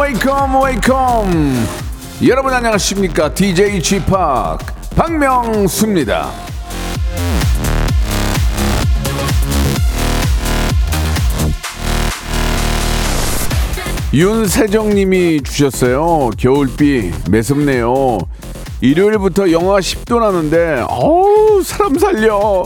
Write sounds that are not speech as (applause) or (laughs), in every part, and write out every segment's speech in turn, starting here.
Welcome welcome 여러분 안녕하십니까? DJ P 박명수입니다. 윤세정님이 주셨어요. 겨울비 매섭네요. 일요일부터 영하 10도 나는데 어우 사람 살려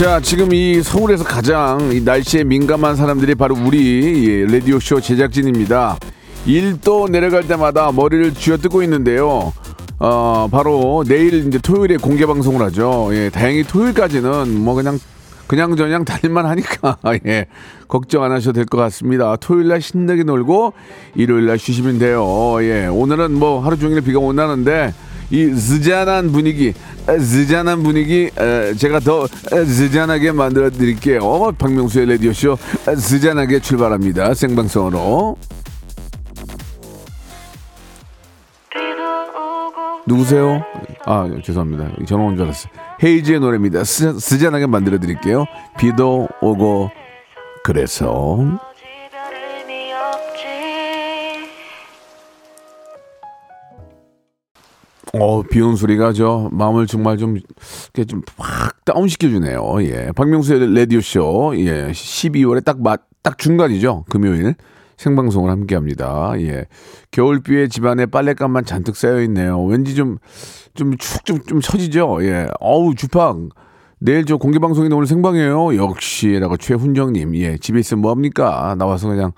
자, 지금 이 서울에서 가장 이 날씨에 민감한 사람들이 바로 우리 예, 라디오쇼 제작진입니다. 1도 내려갈 때마다 머리를 쥐어뜯고 있는데요. 어, 바로 내일 이제 토요일에 공개 방송을 하죠. 예, 다행히 토요일까지는 뭐 그냥 그냥 저냥 달릴만 하니까 (laughs) 예, 걱정 안 하셔도 될 것 같습니다. 토요일 날 신나게 놀고 일요일 날 쉬시면 돼요. 예, 오늘은 뭐 하루 종일 비가 온다는데 이 즈잔한 분위기, 즈잔한 분위기 에, 제가 더 즈잔하게 만들어 드릴게요. 박명수의 라디오 쇼 즈잔하게 출발합니다. 생방송으로. 누구세요? 아 죄송합니다. 전화 온 줄 알았어요. 헤이즈의 노래입니다. 스, 스잔하게 만들어 드릴게요. 비도 오고 그래서 어, 비 오는 소리가 저 마음을 정말 좀, 이렇게 좀 확 다운 시켜주네요. 예. 박명수의 라디오 쇼. 예. 12월에 딱 맞, 딱 중간이죠. 금요일. 생방송을 함께 합니다. 예. 겨울비에 집안에 빨랫감만 잔뜩 쌓여 있네요. 왠지 좀, 좀 축, 좀, 좀 처지죠. 예. 어우, 주팡. 내일 저 공개 방송인데 오늘 생방이에요. 역시라고 최훈정님. 예. 집에 있으면 뭐 합니까? 나와서 그냥,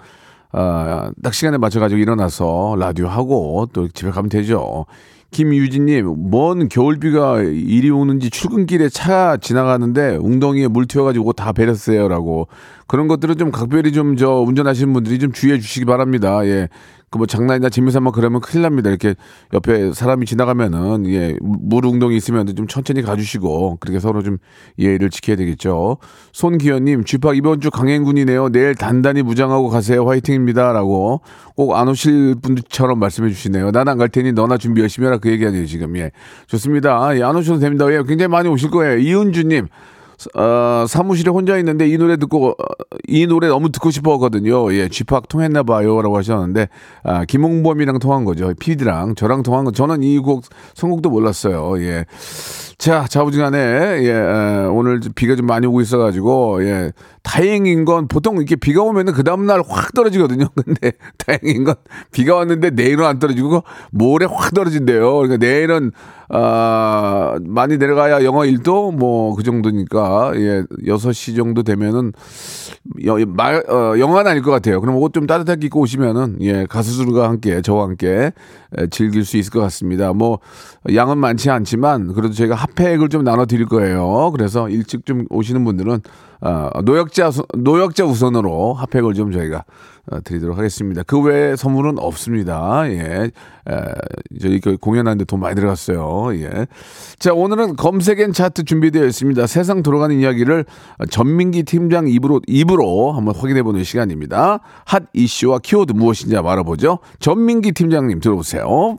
아, 딱 시간에 맞춰가지고 일어나서 라디오 하고 또 집에 가면 되죠. 김유진님, 뭔 겨울비가 이리 오는지 출근길에 차 지나가는데 웅덩이에 물 튀어가지고 다 베렸어요라고 그런 것들은 좀 각별히 좀 저 운전하시는 분들이 좀 주의해 주시기 바랍니다. 예. 그 뭐 장난이나 재미삼아 그러면 큰일 납니다. 이렇게 옆에 사람이 지나가면은 예, 물 웅덩이 있으면 좀 천천히 가주시고 그렇게 서로 좀 예의를 지켜야 되겠죠. 손기현님, 쥐팍 이번 주 강행군이네요. 내일 단단히 무장하고 가세요. 화이팅입니다라고 꼭 안 오실 분들처럼 말씀해 주시네요. 난 안 갈 테니 너나 준비 열심히 해라 그 얘기 아니에요 지금. 예, 좋습니다. 예, 안 오셔도 됩니다. 예, 굉장히 많이 오실 거예요. 이은주님. 어, 사무실에 혼자 있는데 이 노래 듣고 어, 이 노래 너무 듣고 싶었거든요. 예, 쥐팍 통했나 봐요라고 하셨는데 아, 김홍범이랑 통한 거죠. PD랑 저랑 통한 거. 저는 이 곡 선곡도 몰랐어요. 예. 자, 자부지간에 예, 에, 오늘 비가 좀 많이 오고 있어 가지고 예, 다행인 건 보통 이렇게 비가 오면은 그 다음 날 확 떨어지거든요. (laughs) 근데 다행인 건 비가 왔는데 내일은 안 떨어지고 모레 확 떨어진대요. 그러니까 내일은 아, 많이 내려가야 영하 1도 뭐 그 정도니까 예, 6시 정도 되면은 여, 말, 어, 영하는 아닐 것 같아요. 그럼 옷 좀 따뜻하게 입고 오시면은 예, 가수들과 함께 저와 함께 에, 즐길 수 있을 것 같습니다. 뭐 양은 많지 않지만 그래도 저희가 핫팩을 좀 나눠 드릴 거예요. 그래서 일찍 좀 오시는 분들은 어, 노약자 수- 노약자 우선으로 핫팩을 좀 저희가 어, 드리도록 하겠습니다. 그 외에 선물은 없습니다. 예. 에, 저희 그 공연하는데 돈 많이 들어갔어요. 예. 자, 오늘은 검색엔 차트 준비되어 있습니다. 세상 돌아가는 이야기를 전민기 팀장 입으로, 입으로 한번 확인해 보는 시간입니다. 핫 이슈와 키워드 무엇인지 알아보죠. 전민기 팀장님 들어오세요.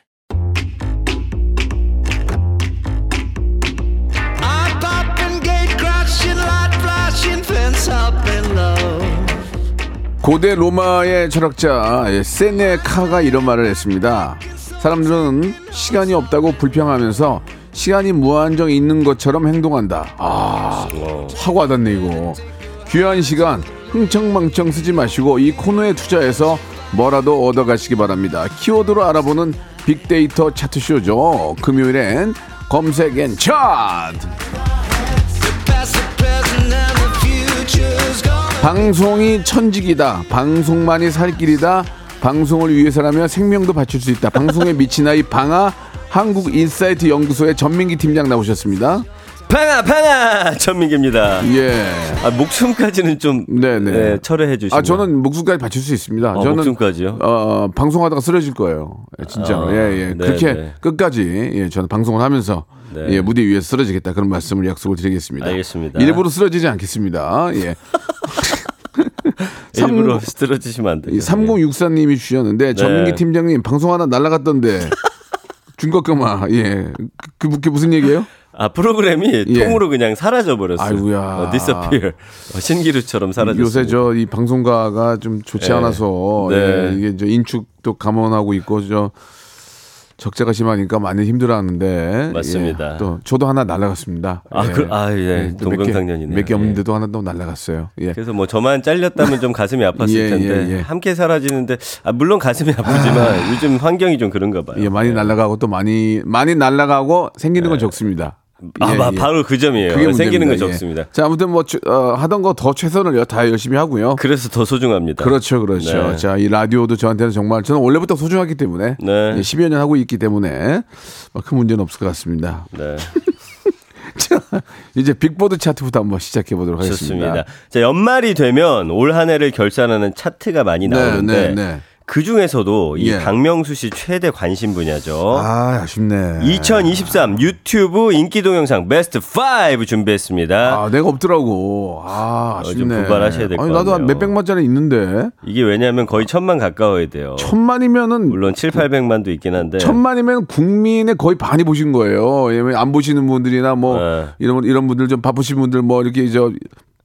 고대 로마의 철학자 예, 세네카가 이런 말을 했습니다. 사람들은 시간이 없다고 불평하면서 시간이 무한정 있는 것처럼 행동한다. 아, 하고 와닿네 이거. 귀한 시간 흥청망청 쓰지 마시고 이 코너에 투자해서 뭐라도 얻어가시기 바랍니다. 키워드로 알아보는 빅데이터 차트쇼죠. 금요일엔 검색 N 차트. 방송이 천직이다. 방송만이 살 길이다. 방송을 위해서라면 생명도 바칠 수 있다. 방송에 미친 아이 방아 한국 인사이트 연구소의 전민기 팀장 나오셨습니다. 방아 방아 전민기입니다. 예. 아, 목숨까지는 좀 네네. 네, 철회해 주시면. 아 저는 목숨까지 바칠 수 있습니다. 어, 저는 목숨까지요? 어, 방송하다가 쓰러질 거예요. 예, 진짜로. 아, 예, 예. 네, 그렇게 네. 끝까지 예, 저는 방송을 하면서 네. 예, 무대 위에서 쓰러지겠다 그런 말씀을 약속을 드리겠습니다. 알겠습니다. 일부러 쓰러지지 않겠습니다. 예. (laughs) 일부러 삼- 쓰러지시면 안 돼요. 이 3064님이 주셨는데 전민기 팀장님 방송 하나 날라갔던데 (laughs) 준거금아 예. 그, 그게 무슨 얘기예요? 아 프로그램이 예. 통으로 그냥 사라져 버렸어요. 아이고야. 어, disappear. 어, 신기루처럼 사라졌어요. 요새 저 이 방송가가 좀 좋지 네. 않아서 네. 예, 이게 저 인축도 감원하고 있고 저 적자가 심하니까 많이 힘들어하는데 맞습니다. 예, 또 저도 하나 날라갔습니다. 아, 그- 아, 예. 동병상련이네요. 몇개 예. 없는데 도 하나 또 날라갔어요. 예. 그래서 뭐 저만 잘렸다면 좀 가슴이 아팠을 예, 텐데 예, 예. 함께 사라지는데 아, 물론 가슴이 아프지만 요즘 환경이 좀 그런가 봐요. 예, 많이 날라가고 또 많이 많이 날라가고 생기는 건 적습니다. 아, 예, 바- 예. 바로 그 점이에요. 그게 생기는 건. 예. 적습니다. 자, 아무튼 뭐 최- 어, 하던 거 더 최선을 다 열심히 하고요. 그래서 더 소중합니다. 그렇죠, 그렇죠. 네. 자, 이 라디오도 저한테는 정말 저는 원래부터 소중하기 때문에 네. 예, 10여 년 하고 있기 때문에 뭐큰 문제는 없을 것 같습니다. 네. (laughs) 자, 이제 빅보드 차트부터 한번 시작해 보도록 하겠습니다. 좋습니다. 자, 연말이 되면 올 한 해를 결산하는 차트가 많이 네, 나오는데 네, 네. 그 중에서도 이 예. 박명수 씨 최대 관심 분야죠. 아, 아쉽네. 2023 유튜브 인기 동영상 베스트 5 준비했습니다. 아, 내가 없더라고. 아, 어, 좀 아쉽네. 분발하셔야 될것 아니, 나도 한. 몇백만짜리 있는데. 이게 왜냐하면 거의 천만 가까워야 돼요. 천만이면은 물론 7, 800만도 있긴 한데 천만이면 국민의 거의 반이 보신 거예요. 안 보시는 분들이나 뭐 네. 이런 이런 분들 좀 바쁘신 분들 뭐 이렇게 저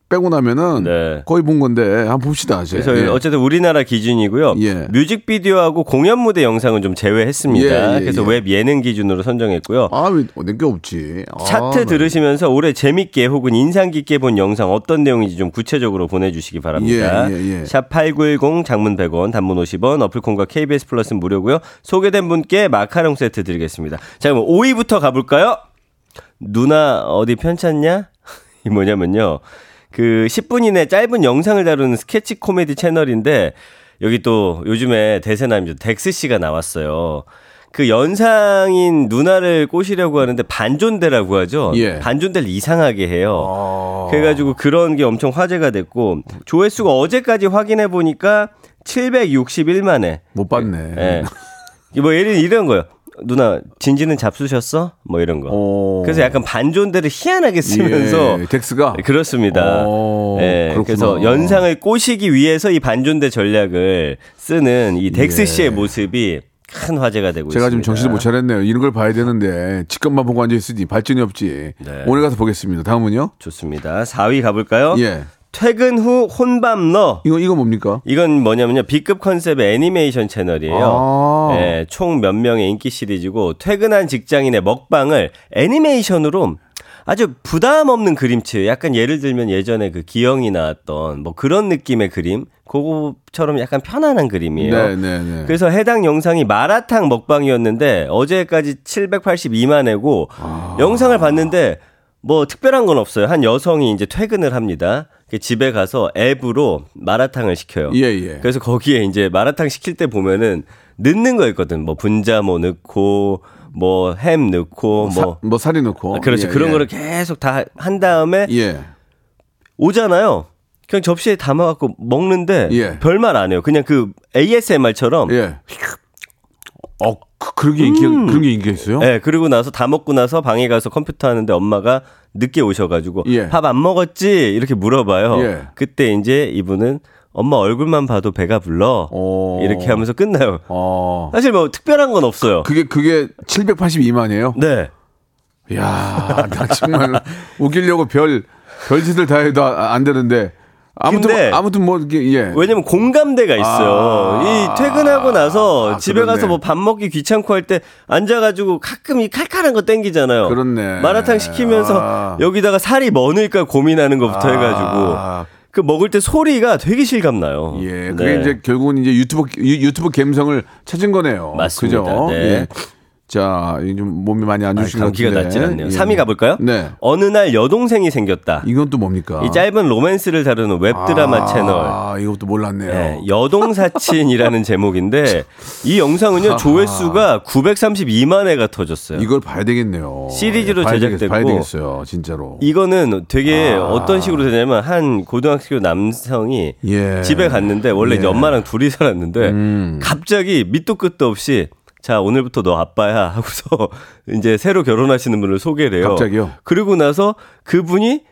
빼고 나면은 네. 거의 본 건데 한번 봅시다. 이제. 그래서 예. 어쨌든 우리나라 기준이고요. 예. 뮤직비디오하고 공연 무대 영상은 좀 제외했습니다. 예, 예, 그래서 예. 웹 예능 기준으로 선정했고요. 아왜 내게 없지? 차트 아, 들으시면서 올해 재밌게 혹은 인상 깊게 본 영상 어떤 내용인지 좀 구체적으로 보내주시기 바랍니다. 예. 샵8910 장문 100원 단문 50원 어플 콩과 KBS 플러스는 무료고요. 소개된 분께 마카롱 세트 드리겠습니다. 자 그럼 5위부터 가볼까요? 누나 어디 편찮냐? (laughs) 이 뭐냐면요. 그 10분 이내 짧은 영상을 다루는 스케치 코미디 채널인데 여기 또 요즘에 대세남이죠. 덱스 씨가 나왔어요. 그 연상인 누나를 꼬시려고 하는데 반존대라고 하죠. 예. 반존대를 이상하게 해요. 어. 그래가지고 그런 게 엄청 화제가 됐고 조회수가 어제까지 확인해 보니까 761만회. 못 봤네. 예. 뭐 예를 이런 거요. 누나 진지는 잡수셨어? 뭐 이런 거. 어. 그래서 약간 반존대를 희한하게 쓰면서 예, 덱스가 그렇습니다. 어, 예, 그렇구나. 그래서 연상을 꼬시기 위해서 이 반존대 전략을 쓰는 이 덱스 예. 씨의 모습이 큰 화제가 되고 제가 지금 있습니다. 정신을 못 차렸네요. 이런 걸 봐야 되는데 직캠만 보고 앉아 있으니 발전이 없지. 네. 오늘 가서 보겠습니다. 다음은요? 좋습니다. 4위 가볼까요? 예. 퇴근 후 혼밥러. 이거 이거 뭡니까? 이건 뭐냐면요. B급 컨셉의 애니메이션 채널이에요. 아. 예, 총몇명의 인기 시리즈고 퇴근한 직장인의 먹방을 애니메이션으로 아주 부담 없는 그림체. 약간 예를 들면 예전에 그 기영이 나왔던 뭐 그런 느낌의 그림. 그거처럼 약간 편안한 그림이에요. 네, 네, 네. 그래서 해당 영상이 마라탕 먹방이었는데 어제까지 782만 회고 아. 영상을 봤는데 뭐 특별한 건 없어요. 한 여성이 이제 퇴근을 합니다. 그 집에 가서 앱으로 마라탕을 시켜요. 예, 예. 그래서 거기에 이제 마라탕 시킬 때 보면은 넣는 거 있거든. 뭐 분자모 넣고 뭐 햄 넣고 사- 뭐뭐 살이 넣고. 아, 그렇죠. 예, 그런 예. 거를 계속 다 한 다음에 예. 오잖아요. 그냥 접시에 담아갖고 먹는데 예. 별말 안 해요. 그냥 그 ASMR처럼 예. 어, 그, 그런 게 인기 그런 게 인기가 있어요? 음. 네, 그리고 나서 다 먹고 나서 방에 가서 컴퓨터 하는데 엄마가 늦게 오셔가지고 예. 밥안 먹었지 이렇게 물어봐요. 예. 그때 이제 이분은 엄마 얼굴만 봐도 배가 불러 어. 이렇게 하면서 끝나요. 어. 사실 뭐 특별한 건 없어요. 그게 그게 782만이에요? 네. 야, 나 정말 (laughs) 웃기려고 별 별짓을 다 해도 아- 안 되는데 아무튼 근데 아무튼 뭐 이게 예. 왜냐면 공감대가 있어요. 아. 이 퇴근하고 나서 아, 집에 그렇네. 가서 뭐 밥 먹기 귀찮고 할 때 앉아가지고 가끔 이 칼칼한 거 땡기잖아요. 그렇네. 마라탕 시키면서 아. 여기다가 살이 뭐 넣을까 고민하는 것부터 해가지고 아. 그 먹을 때 소리가 되게 실감나요. 예, 그게 네. 이제 결국은 이제 유튜브 유- 유튜브 감성을 찾은 거네요. 맞습니다. 그죠? 네. 예. 자, 이좀 몸이 많이 안 아, 좋으신 것 감기가 같은데. 낫질 않네요. 예. 3위 가볼까요? 네. 어느 날 여동생이 생겼다. 이건 또 뭡니까? 이 짧은 로맨스를 다루는 웹드라마 아, 채널. 아, 이것도 몰랐네요. 네, 여동사친이라는 (laughs) 제목인데 이 영상은요 조회수가 932만 회가 터졌어요. 이걸 봐야 되겠네요. 시리즈로 예, 봐야 되겠- 제작됐고 봐야 되겠어요, 진짜로. 이거는 되게 아. 어떤 식으로 되냐면 한 고등학교 남성이 예. 집에 갔는데 원래 이제 예. 엄마랑 둘이 살았는데 음. 갑자기 밑도 끝도 없이 자 오늘부터 너 아빠야 하고서 (laughs) 이제 새로 결혼하시는 분을 소개를 해요. 갑자기요? 그리고 나서 그분이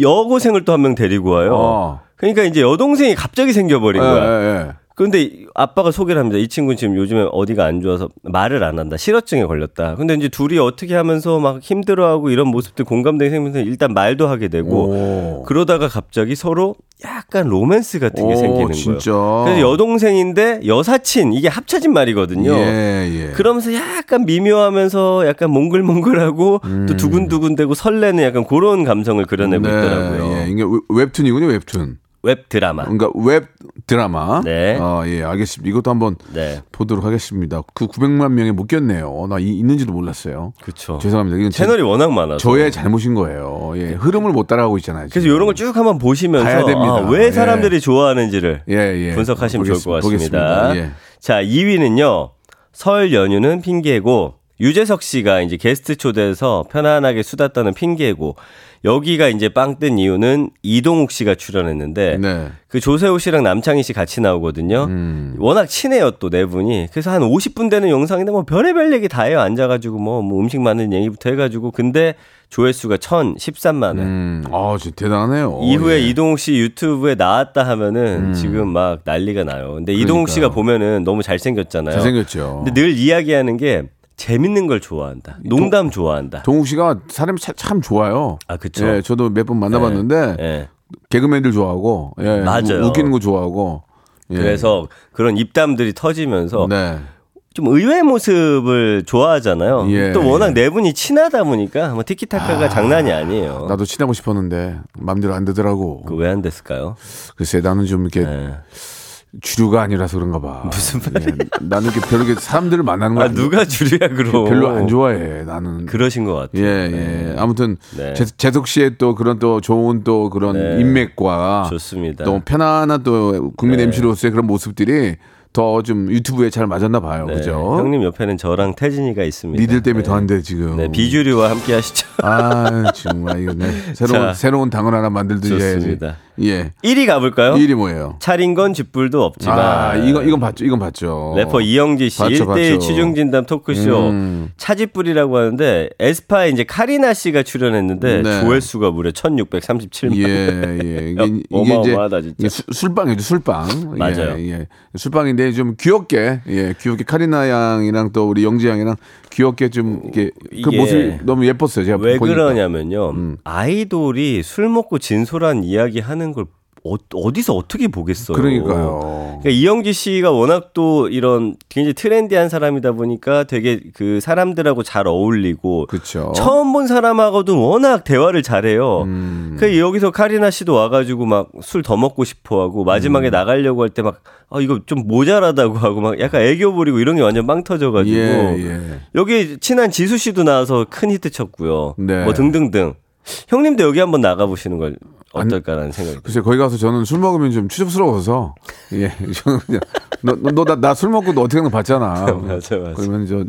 여고생을 또 한 명 데리고 와요. 어. 그러니까 이제 여동생이 갑자기 생겨버린 예, 거야. 예, 예. 근데 이- 아빠가 소개를 합니다. 이 친구는 지금 요즘에 어디가 안 좋아서 말을 안 한다. 실어증에 걸렸다. 근데 이제 둘이 어떻게 하면서 막 힘들어하고 이런 모습들 공감대가 생기면서 일단 말도 하게 되고 오. 그러다가 갑자기 서로 약간 로맨스 같은 게 오, 생기는 진짜. 거예요. 그래서 여동생인데 여사친 이게 합쳐진 말이거든요. 예, 예. 그러면서 약간 미묘하면서 약간 몽글몽글하고 또 두근두근대고 설레는 약간 그런 감성을 그려내고 있더라고요. 예, 이게 웹- 웹툰이군요, 웹툰. 웹 드라마. 그러니까 웹 드라마. 네. 아, 예, 알겠습니다. 이것도 한번 네. 보도록 하겠습니다. 그 900만 명에 묶였네요. 나 이- 있는지도 몰랐어요. 그렇죠. 죄송합니다. 이건 제- 채널이 워낙 많아서. 저의 잘못인 거예요. 예, 흐름을 못 따라가고 있잖아요. 그래서 지금. 이런 걸 쭉 한번 보시면서 봐야 됩니다. 아, 왜 예. 사람들이 좋아하는지를 예, 예. 분석하시면 좋을 것. 같습니다. 예. 자, 2위는요. 설 연휴는 핑계고 유재석 씨가 이제 게스트 초대해서 편안하게 수다 떠는 핑계고 여기가 이제 빵 뜬 이유는 이동욱 씨가 출연했는데 네. 그 조세호 씨랑 남창희 씨 같이 나오거든요. 음. 워낙 친해요 또 네 분이. 그래서 한 50분 되는 영상인데 뭐 별의별 얘기 다 해요. 앉아가지고 뭐, 뭐 음식 만드는 얘기부터 해가지고 근데 조회수가 1,013만 회. 음, 아, 진짜 대단하네요. 이후에 예. 이동욱 씨 유튜브에 나왔다 하면은 지금 막 난리가 나요. 근데 이동욱 씨가 그러니까요. 보면은 너무 잘생겼잖아요. 잘생겼죠. 근데 늘 이야기하는 게 재밌는 걸 좋아한다. 농담 좋아한다. 동욱 씨가 사람이 차- 참 좋아요. 아, 그쵸. 예, 저도 몇 번 만나봤는데 예. 개그맨들 좋아하고, 예, 맞아요. 우- 웃기는 거 좋아하고. 예. 그래서 그런 입담들이 터지면서 네. 좀 의외의 모습을 좋아하잖아요. 예, 또 워낙 예. 네 분이 친하다 보니까 뭐 티키타카가 장난이 아니에요. 나도 친하고 싶었는데 마음대로 안 되더라고. 그 왜 안 됐을까요? 글쎄 나는 좀 이렇게 예. 주류가 아니라서 그런가 봐. 무슨 말이야? 나는 이렇게 별로 이렇게 사람들을 만나는 거아 안- 누가 줄이야 그럼? 별로 안 좋아해. 나는. 그러신 것 같아요. 예, 예. 아무튼 네. 재, 재석 씨의 또 그런 또 좋은 또 그런 네. 인맥과 좋습니다. 또 편안한 또 국민 네. MC로서의 그런 모습들이 더좀 유튜브에 잘 맞았나 봐요. 네, 그죠? 형님 옆에는 저랑 태진이가 있습니다. 니들 때문에 네. 더한데 지금. 네, 비주류와 함께 하시죠. 아 정말 이거 네. 새로운 (laughs) 자. 새로운 당을 하나 만들듯이 해야지. 예. 1위 가볼까요? 이 일이 뭐예요? 차린 건 쥐뿔도 없지만. 아 이거 이건 봤죠. 이건 봤죠. 래퍼 이영지 씨 봤죠, 1대1 봤죠. 취중 진담 토크쇼 음. 차지뿔이라고 하는데 에스파에 이제 카리나 씨가 출연했는데 네. 조회수가 무려 1637만. 예, 예. (laughs) 이게, 야, 이게 어마어마하다, 진짜. 이게 수- 술빵이죠, 술빵. 맞아요. 예, 예. 술빵인데 좀 귀엽게, 예, 귀엽게 카리나 양이랑 또 우리 영지 양이랑 귀엽게 좀 이렇게 그 모습이 너무 예뻤어요. 제가 왜 보니까. 그러냐면요. 음. 아이돌이 술 먹고 진솔한 이야기 하는 걸 어, 디서 어떻게 보겠어요. 그러니까요. 그러니까 이영지 씨가 워낙 또 이런 굉장히 트렌디한 사람이다 보니까 되게 그 사람들하고 잘 어울리고 그렇죠. 처음 본 사람하고도 워낙 대화를 잘해요. 음. 그 여기서 카리나 씨도 와가지고 막 술 더 먹고 싶어하고 음. 마지막에 나가려고 할 때막 아, 이거 좀 모자라다고 하고 막 약간 애교 부리고 이런 게 완전 빵 터져가지고 예, 예. 여기 친한 지수 씨도 나와서 큰 히트 쳤고요. 네. 뭐 등등등. 형님도 여기 한번 나가 보시는 걸 어떨까라는 생각이. 글쎄 거기 가서 저는 술 먹으면 좀 추접스러워서 예, 저는 그냥 너너나 술 먹고 너 어떻게 하는 거 봤잖아. (laughs) 맞아, 맞아. 그러면 저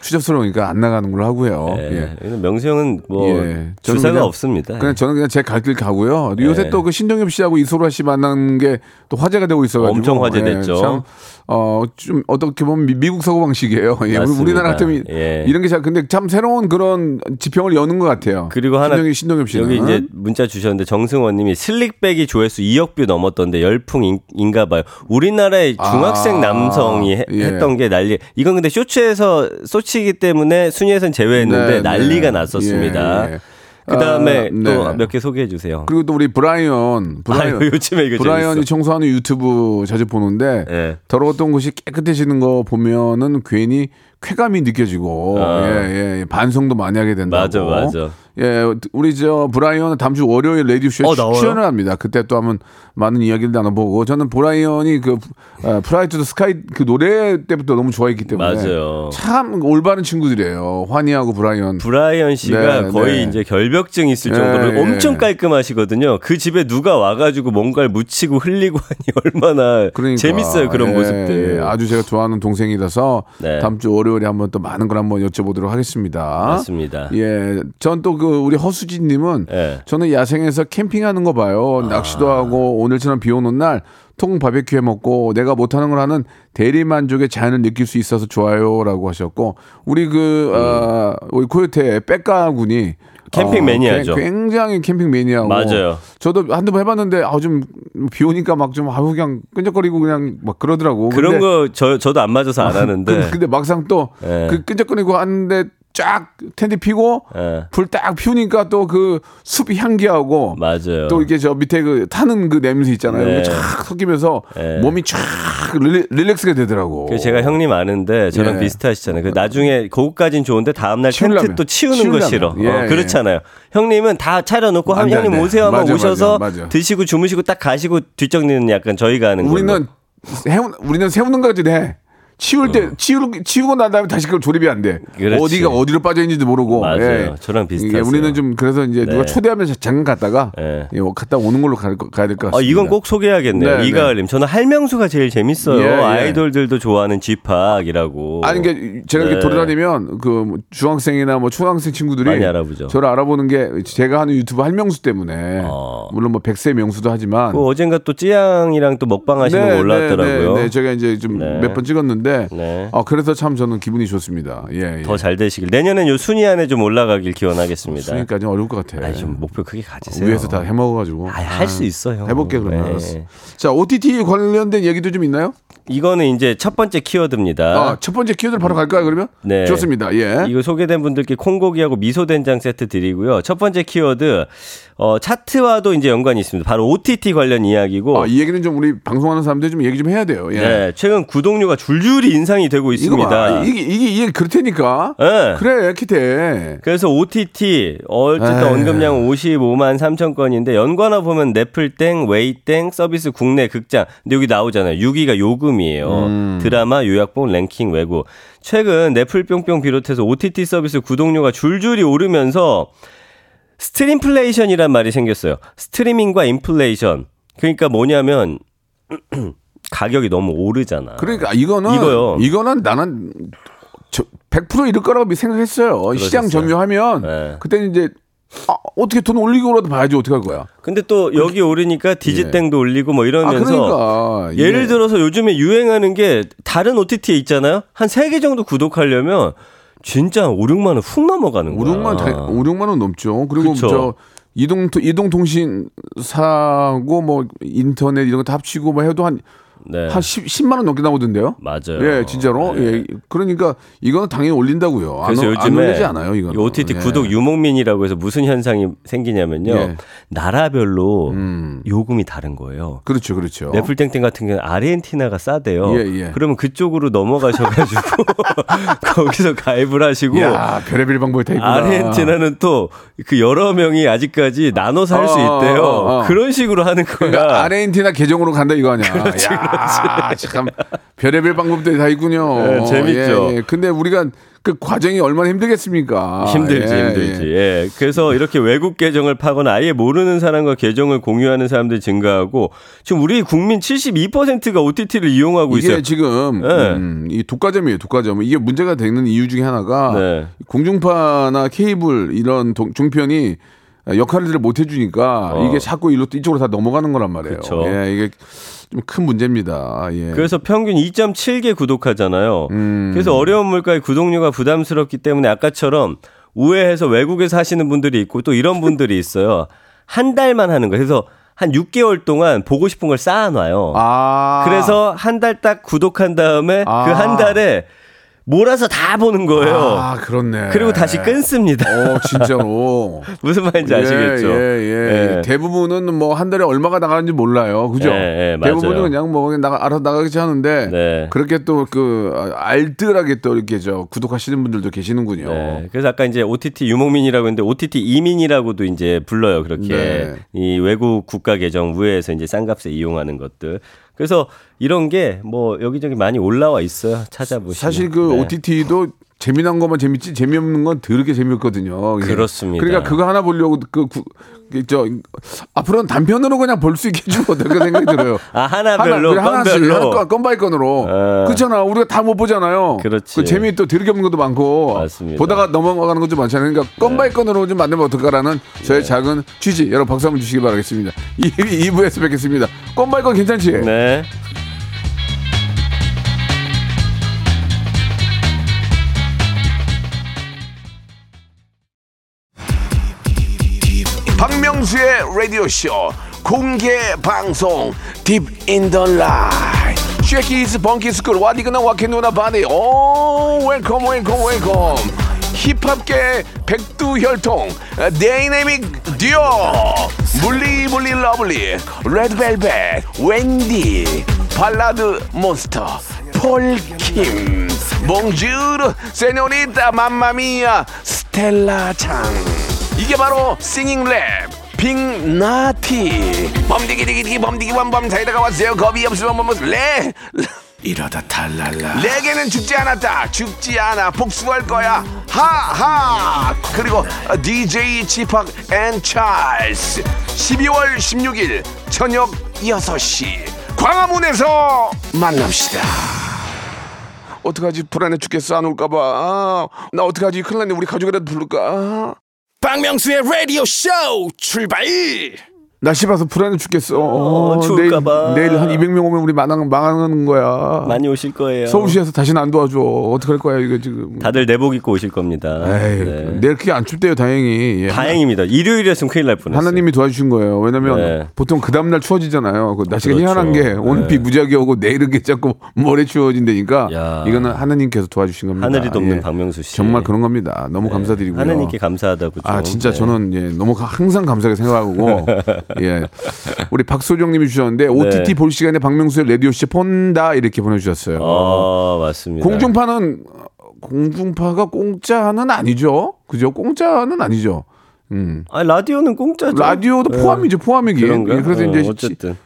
추접스러우니까 안 나가는 걸로 하고요. 예. 예. 명수 형은 뭐 예. 주사가 그냥- 없습니다. 그냥 저는 그냥 제 갈 길 가고요. 요새 예. 또그 신동엽 씨하고 이소라 씨 만난 게 또 화제가 되고 있어가지고 엄청 화제됐죠. 예, 참, 어, 좀 어떻게 보면 미- 미국 사고 방식이에요. 예, 우리- 맞습니다. 우리나라 같으면 예. 이런 게잘 근데 참 새로운 그런 지평을 여는 것 같아요. 그리고 하나 신동엽, 신동엽 씨는 여기 이제 문자 주셨는데 정승원님이 슬릭백이 조회수 2억 뷰 넘었던데 열풍인가 봐요. 우리나라의 중학생 아, 남성이 해- 예. 했던 게 난리. 이건 근데 쇼츠에서 쇼츠 이기 때문에 순위에선 제외했는데 네, 난리가 네. 났었습니다. 예, 예. 그 다음에 아, 네. 또몇개 소개해 주세요. 그리고 또 우리 브라이언 브라이언 아유, 요즘에 이거 브라이언이 재밌어. 청소하는 유튜브 자주 보는데 예. 더러웠던 곳이 깨끗해지는 거 보면은 괜히 쾌감이 느껴지고 아. 예, 예, 예. 반성도 많이 하게 된다고. 맞아, 맞아. 예, 우리 저 브라이언은 다음 주 월요일 라디오 쇼에 어? 출연을 합니다. 그때 또 한번 많은 이야기를 나눠보고 저는 브라이언이 그 어, Fly to the Sky 그 노래 때부터 너무 좋아했기 때문에 맞아요. 참 올바른 친구들이에요. 환희하고 브라이언. 브라이언 씨가 네, 거의 네. 이제 결벽증 있을 네, 정도로 네. 엄청 깔끔하시거든요. 그 집에 누가 와가지고 뭔가를 묻히고 흘리고 하니 얼마나 그러니까, 재밌어요 그런 예, 모습들. 예, 아주 제가 좋아하는 동생이라서 네. 다음 주 월요일 에 한번 또 많은 걸 한번 여쭤보도록 하겠습니다. 맞습니다. 예, 전 또 그 우리 허수진님은 예. 저는 야생에서 캠핑하는 거 봐요. 아. 낚시도 하고 오늘처럼 비 오는 날 통 바베큐 해 먹고 내가 못하는 걸 하는 대리 만족의 자연을 느낄 수 있어서 좋아요라고 하셨고 우리 그 어, 우리 코요태 백가 군이 캠핑 어, 매니아죠. 굉- 굉장히 캠핑 매니아고 맞아요. 저도 한두 번 해봤는데 아좀 비 오니까 막 좀 아우 그냥 끈적거리고 그냥 막 그러더라고. 그런 거 저 저도 안 맞아서 안 하는데. 그- (laughs) 근데 막상 또 예. 그 끈적거리고 하는데 쫙 텐트 피고 예. 불딱 피우니까 또 그숲 향기하고 맞아요. 또 이게 저 밑에 그 타는 그 냄새 있잖아요. 네. 쫙 섞이면서 네. 몸이 쫙 릴레, 릴렉스가 되더라고. 그 제가 형님 아는데 저랑 예. 비슷하시잖아요. 그 나중에 그것까진 좋은데 다음날 치우려면. 텐트 또 치우는 거 치우려면. 싫어. 예, 어, 예. 그렇잖아요. 형님은 다 차려놓고 안 돼, 안 형님 돼. 오세요 하면 맞아, 오셔서 맞아, 맞아. 드시고 주무시고 딱 가시고 뒷정리는 약간 저희가 하는 걸로. 우리는 세우, 우리는 세우는 거까지 해. 치울 때 치우 치우고 난 다음에 다시 그걸 조립이 안 돼. 어. 그렇지. 어디가 어디로 빠져 있는지도 모르고. 맞아요. 예. 저랑 이게 비슷하세요. 우리는 좀 그래서 이제 네. 누가 초대하면 잠깐 갔다가 예. 예, 갔다 오는 걸로 가야 될것 어, 같습니다. 이건 꼭 소개해야겠네요. 네, 이가을님. 저는 할명수가 제일 재밌어요. 예, 예. 아이돌들도 좋아하는 쥐팍이라고. 아니 이게 제가 이렇게 네. 돌아다니면 그 중학생이나 뭐 초등학생 친구들이 많이 알아보죠. 저를 알아보는 게 제가 하는 유튜브 할명수 때문에 어. 물론 뭐 백세 명수도 하지만 그 어젠가 또 찌양이랑 또 먹방 하시는 거 올라왔더라고요. 네, 네, 제가 이제 좀 네. 몇번 찍었는데 네. 아 그래서 참 저는 기분이 좋습니다. 예, 예. 더 잘 되시길. 내년엔 요 순위 안에 좀 올라가길 기원하겠습니다. 좀 어려울 것 같아. 아니, 좀 목표 크게 가지세요. 위에서 다 해먹어가지고. 아, 할수 있어요. 해볼게 그러면. 네. 자 OTT 관련된 얘기도 좀 있나요? 이거는 이제 첫 번째 키워드입니다. 아, 첫 번째 키워드 바로 갈까요 그러면? 네. 좋습니다. 예. 이거 소개된 분들께 콩고기하고 미소된장 세트 드리고요. 첫 번째 키워드 어, 차트와도 이제 연관이 있습니다. 바로 OTT 관련 이야기고. 아, 이 얘기는 좀 우리 방송하는 사람들 좀 얘기 좀 해야 돼요. 예. 네, 최근 구독료가 줄줄이 인상이 되고 있습니다. 봐. 이게 이게 이게 그렇다니까. 네. 그래 키테. 그래서 OTT 어쨌든 에이. 언급량 55만 3천 건인데 연관어 보면 넷플땡, 웨이땡, 서비스 국내 극장. 근데 여기 나오잖아요. 6위가 요금이에요. 음. 드라마, 요약본, 랭킹 왜고. 최근 넷플 뿅뿅 비롯해서 OTT 서비스 구독료가 줄줄이 오르면서 스트림플레이션이란 말이 생겼어요. 스트리밍과 인플레이션. 그러니까 뭐냐면 (clears throat) 가격이 너무 오르잖아. 그러니까 이거는 이거요. 이거는 나는 저, 100% 이럴 거라고 생각했어요. 시장 점유하면 네. 그때는 이제 아, 어떻게 돈 올리고라도 봐야지 어떻게 할 거야. 근데 또 여기 오르니까 디지땡도 올리고 뭐아 이러면서 그러니까 예를 이게- 들어서 요즘에 유행하는 게 다른 OTT에 있잖아요. 한 세 개 정도 구독하려면 진짜 5, 6만 원 훅 넘어가는 거야. 5, 6만 다, 5, 6만 원 넘죠. 그리고 그쵸. 저 이동 이동 통신 사고 뭐 인터넷 이런 거 다 합치고 뭐 해도 한 네. 한 10, 10 만 원 넘게 나오던데요. 맞아요. 예, 진짜로. 네. 예. 그러니까 이거는 당연히 올린다고요. 안, 그래서 올- 안 요즘에 올리지 않아요, 이거는. 이 OTT 예. 구독 유목민이라고 해서 무슨 현상이 생기냐면요. 예. 나라별로 음. 요금이 다른 거예요. 그렇죠, 그렇죠. 넷플땡땡 같은 경우는 아르헨티나가 싸대요. 예, 예. 그러면 그쪽으로 넘어가셔가지고 (laughs) (laughs) 거기서 가입을 하시고 야, 별의별 방법이 다 있구나. 아르헨티나는 또 그 여러 명이 아직까지 나눠 살수 어, 있대요. 어, 어. 그런 식으로 하는 거야. 그러니까 아르헨티나 계정으로 간다 이거 아니야. (laughs) 야, 참 별의별 방법들이 다 있군요. 네, 재밌죠. 예, 예. 근데 우리가 그 과정이 얼마나 힘들겠습니까? 힘들지, 예, 힘들지. 예. 예. 그래서 이렇게 외국 계정을 파거나 아예 모르는 사람과 계정을 공유하는 사람들이 증가하고 지금 우리 국민 72%가 OTT를 이용하고 이게 있어요. 지금 네. 음, 이 독과점이에요, 독과점. 이게 문제가 되는 이유 중에 하나가 네. 공중파나 케이블 이런 동- 종편이 역할을 못 해주니까 어. 이게 자꾸 일로 이쪽으로 다 넘어가는 거란 말이에요. 그쵸. 예, 이게 좀 큰 문제입니다. 예. 그래서 평균 2.7개 구독하잖아요. 음. 그래서 어려운 물가의 구독료가 부담스럽기 때문에 아까처럼 우회해서 외국에서 하시는 분들이 있고 또 이런 분들이 있어요. 한 달만 하는 거예요. 그래서 한 6개월 동안 보고 싶은 걸 쌓아놔요. 아. 그래서 한 달 딱 구독한 다음에 아. 그한 달에 몰아서 다 보는 거예요. 아, 그렇네. 그리고 다시 끊습니다. 어, 진짜로. (laughs) 무슨 말인지 아시겠죠? 예, 예, 예. 예. 대부분은 뭐 한 달에 얼마가 나가는지 몰라요. 그죠? 예, 예, 맞아요. 대부분은 그냥 뭐 그냥 나가, 알아서 나가겠지 하는데 네. 그렇게 또 그 알뜰하게 또 이렇게 저 구독하시는 분들도 계시는군요. 네. 그래서 아까 이제 OTT 유목민이라고 했는데 OTT 이민이라고도 이제 불러요. 그렇게 네. 이 외국 국가 계정 우회해서 이제 싼 값에 이용하는 것들. 그래서 이런 게 뭐 여기저기 많이 올라와 있어요. 찾아보시면. 사실 그 네. OTT도 재미난 것만 재밌지 재미없는 건 더럽게 재미없거든요. 예. 그렇습니다. 그러니까 그거 하나 보려고 그저 앞으로는 단편으로 그냥 볼 수 있게 해주면 어떨까 생각이 들어요. (laughs) 아, 하나별로, 그래, 하나씩 건별로. 하나 건, 건 by 건으로 아. 그렇잖아. 우리가 다 못 보잖아요. 그렇지. 그 재미 또 더럽게 없는 것도 많고 맞습니다. 보다가 넘어가는 것도 많잖아요. 그러니까 건 by 건으로 좀 만들면 어떨까라는 저의 작은 취지. 여러분 박수 한번 주시기 바라겠습니다. 2, 2부에서 뵙겠습니다. 건 바이 건 괜찮지? 네. 박명수의 라디오 쇼 공개 방송 딥 인더 라이 쉐키스 벙키스쿨 와디그나 와케누나 바디 오 웰컴 웰컴 웰컴 힙합계 백두혈통 다이내믹 듀오 물리물리 러블리. 레드벨벳 웬디 발라드 몬스터 폴킴 몽주르 세뇨리타 맘마미아 스텔라 창 이게 바로 싱잉 랩 빅나티. 범디기디기디 범디기 범범. 사이다가 왔어요. 겁이 없으면 범범. 레 이러다 탈랄라. 레게는 죽지 않았다. 죽지 않아. 복수할 거야. 하하. 그리고 DJ G-Park and Charles. 12월 16일 저녁 6시. 광화문에서 만납시다. 어떡하지? 불안해 죽겠어. 안 올까봐. 아, 나 어떡하지? 큰일 났네. 우리 가족이라도 부를까 박명수의 라디오 쇼 출발 날씨 봐서 불안해 죽겠어. 어, 추울까봐. 내일, 내일 한 200명 오면 우리 망하는, 망하는 거야. 많이 오실 거예요. 서울시에서 다시는 안 도와줘. 어떡할 거야, 이거 지금. 다들 내복 입고 오실 겁니다. 에이, 네. 내일 그게 안 춥대요, 다행히. 예. 다행입니다. 일요일이었으면 큰일 날 뻔했어요. 하나님이 도와주신 거예요. 왜냐면 네. 보통 그 다음날 추워지잖아요. 그 날씨가 그렇죠. 희한한 게 오늘 비 무지하게 오고 내일은 게 자꾸 모레 추워진다니까 야. 이거는 하나님께서 도와주신 겁니다. 하늘이 돕는 예. 박명수 씨. 정말 그런 겁니다. 너무 감사드리고요. 하나님께 감사하다고. 좀. 아 진짜 네. 저는 예, 너무 가- 항상 감사하게 생각하고 (laughs) (laughs) 예 우리 박소정님이 주셨는데 OTT 볼 시간에 박명수의 라디오 씨 본다 이렇게 보내주셨어요. 어, 맞습니다. 공중파는 공중파가 공짜는 아니죠, 그죠? 공짜는 아니죠. 음 아 라디오는 공짜죠. 라디오도 네. 포함이죠, 포함이기. 예, 그래서 어, 이제 시- 어쨌든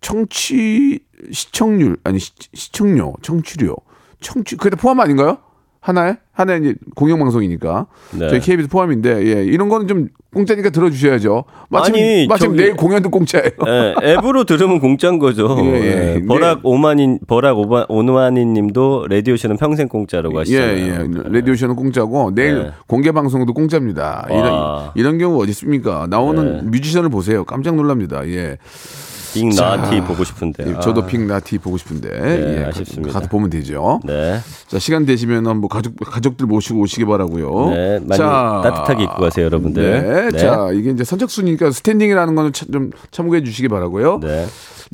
청취 시청률 아니 시, 시청료, 청취료, 청취 그게 다 포함 아닌가요? 하나에 하나에 이제 공영 방송이니까 네. 저희 KBS 포함인데 예 이런 거는 좀 공짜니까 들어주셔야죠. 마침 아니, 마침 저기- 내일 공연도 공짜예요. 예, 앱으로 들으면 공짜인 거죠. (laughs) 예, 예. 예, 버락 오만인 버락 오바, 라디오 쇼는 평생 공짜라고 예, 하시잖아요. 예. 라디오 쇼는 공짜고 내일 네. 공개 방송도 공짜입니다. 이런 와. 이런 경우 어디 있습니까? 나오는 네. 뮤지션을 보세요. 깜짝 놀랍니다. 예. 빅 나티 보고 싶은데. 예, 저도 빅 나티 보고 싶은데 예, 아쉽습니다. 가서 보면 되죠. 네. 자 시간 되시면 뭐 가족 가족들 모시고 오시기 바라고요. 네, 많이 따뜻하게 입고 가세요, 여러분들. 네, 네. 자 이게 이제 선착순이니까 스탠딩이라는 거는 참- 좀 참고해 주시기 바라고요. 네.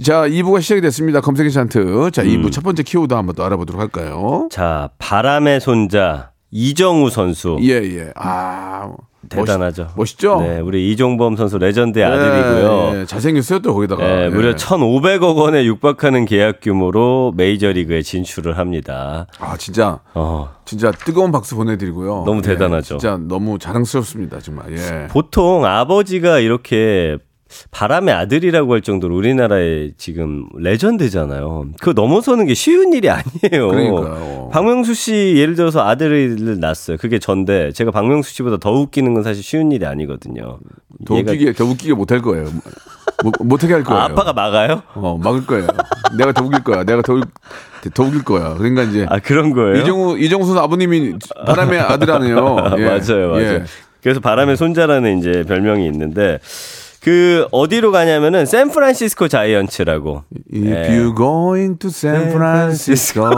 자 2부가 시작이 됐습니다. 검색 N 차트. 자 음. 2부 첫 번째 키워드 한번 또 알아보도록 할까요? 자, 바람의 손자 이정후 선수. 예 예. 아 대단하죠. 멋있, 죠 네, 우리 이종범 선수 레전드의 아들이고요. 예, 예. 잘생겼어요 또 거기다가. 네, 예. 무려 1,500억 원에 육박하는 계약 규모로 메이저리그에 진출을 합니다. 아 진짜 어, 진짜 뜨거운 박수 보내드리고요. 너무 예, 대단하죠. 진짜 너무 자랑스럽습니다 정말. 예. 보통 아버지가 이렇게 바람의 아들이라고 할 정도로 우리나라의 지금 레전드잖아요. 그거 넘어서는 게 쉬운 일이 아니에요. 그러니까요. 박명수 씨 예를 들어서 아들을 낳았어요. 그게 전데 제가 박명수 씨보다 더 웃기는 건 사실 쉬운 일이 아니거든요. 더 웃기게 더 웃기게 못할 거예요. 못, 못하게 할 거예요. 아, 아빠가 막아요? 어 막을 거예요. 내가 더 웃길 거야. 내가 더, 웃- 더 웃길 거야. 그러니까 이제 아 그런 거예요? 이정우 이정우 선수 아버님이 바람의 아들 아니에요. 아, 예. 맞아요, 맞아요. 예. 그래서 바람의 손자라는 이제 별명이 있는데 그 어디로 가냐면은 샌프란시스코 자이언츠라고. If 예. you going to San Francisco.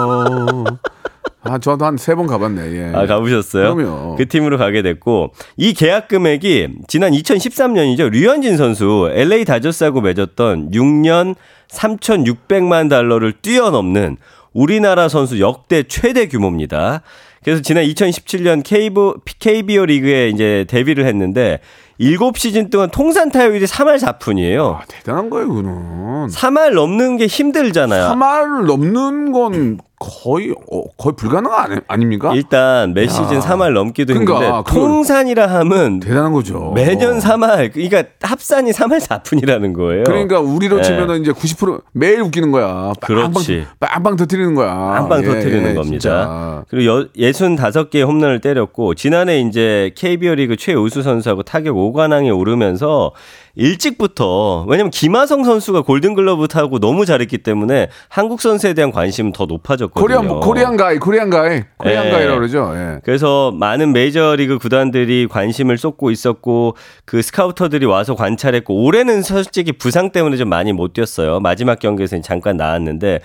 아, 저도 한 세 번 가봤네. 예. 아, 가보셨어요? 그럼요. 그 팀으로 가게 됐고, 이 계약 금액이 지난 2013년이죠. 류현진 선수, LA 다저스하고 맺었던 6년 3,600만 달러를 뛰어넘는 우리나라 선수 역대 최대 규모입니다. 그래서 지난 2017년 KBO, KBO 리그에 이제 데뷔를 했는데 7시즌 동안 통산 타율이 3할 4푼이에요. 아, 대단한 거예요, 그거는. 3할 넘는 게 힘들잖아요. 3할 넘는 건 거의 어, 거의 불가능 아니, 아닙니까? 일단 매 시즌 3할 넘기도 그러니까 힘든데 그걸- 통산이라 하면 대단한 거죠. 매년 3할 그러니까 합산이 3할 4푼이라는 거예요. 그러니까 우리로 네. 치면은 이제 90% 매일 웃기는 거야. 그렇지. 빵빵, 빵빵 터뜨리는 거야. 한방 예, 터트리는 예, 겁니다. 진짜. 그리고 여, 65개의 홈런을 때렸고 지난해 이제 KBO 리그 최우수 선수하고 타격 5관왕에 오르면서 일찍부터 왜냐면 김하성 선수가 골든글러브 타고 너무 잘했기 때문에 한국 선수에 대한 관심은 더 높아졌거든요. 코리안 코리안 가이, 코리안 가이, 코리안 예. 가이라고 그러죠. 예. 그래서 많은 메이저리그 구단들이 관심을 쏟고 있었고 그 스카우터들이 와서 관찰했고 올해는 솔직히 부상 때문에 좀 많이 못 뛰었어요. 마지막 경기에서 잠깐 나왔는데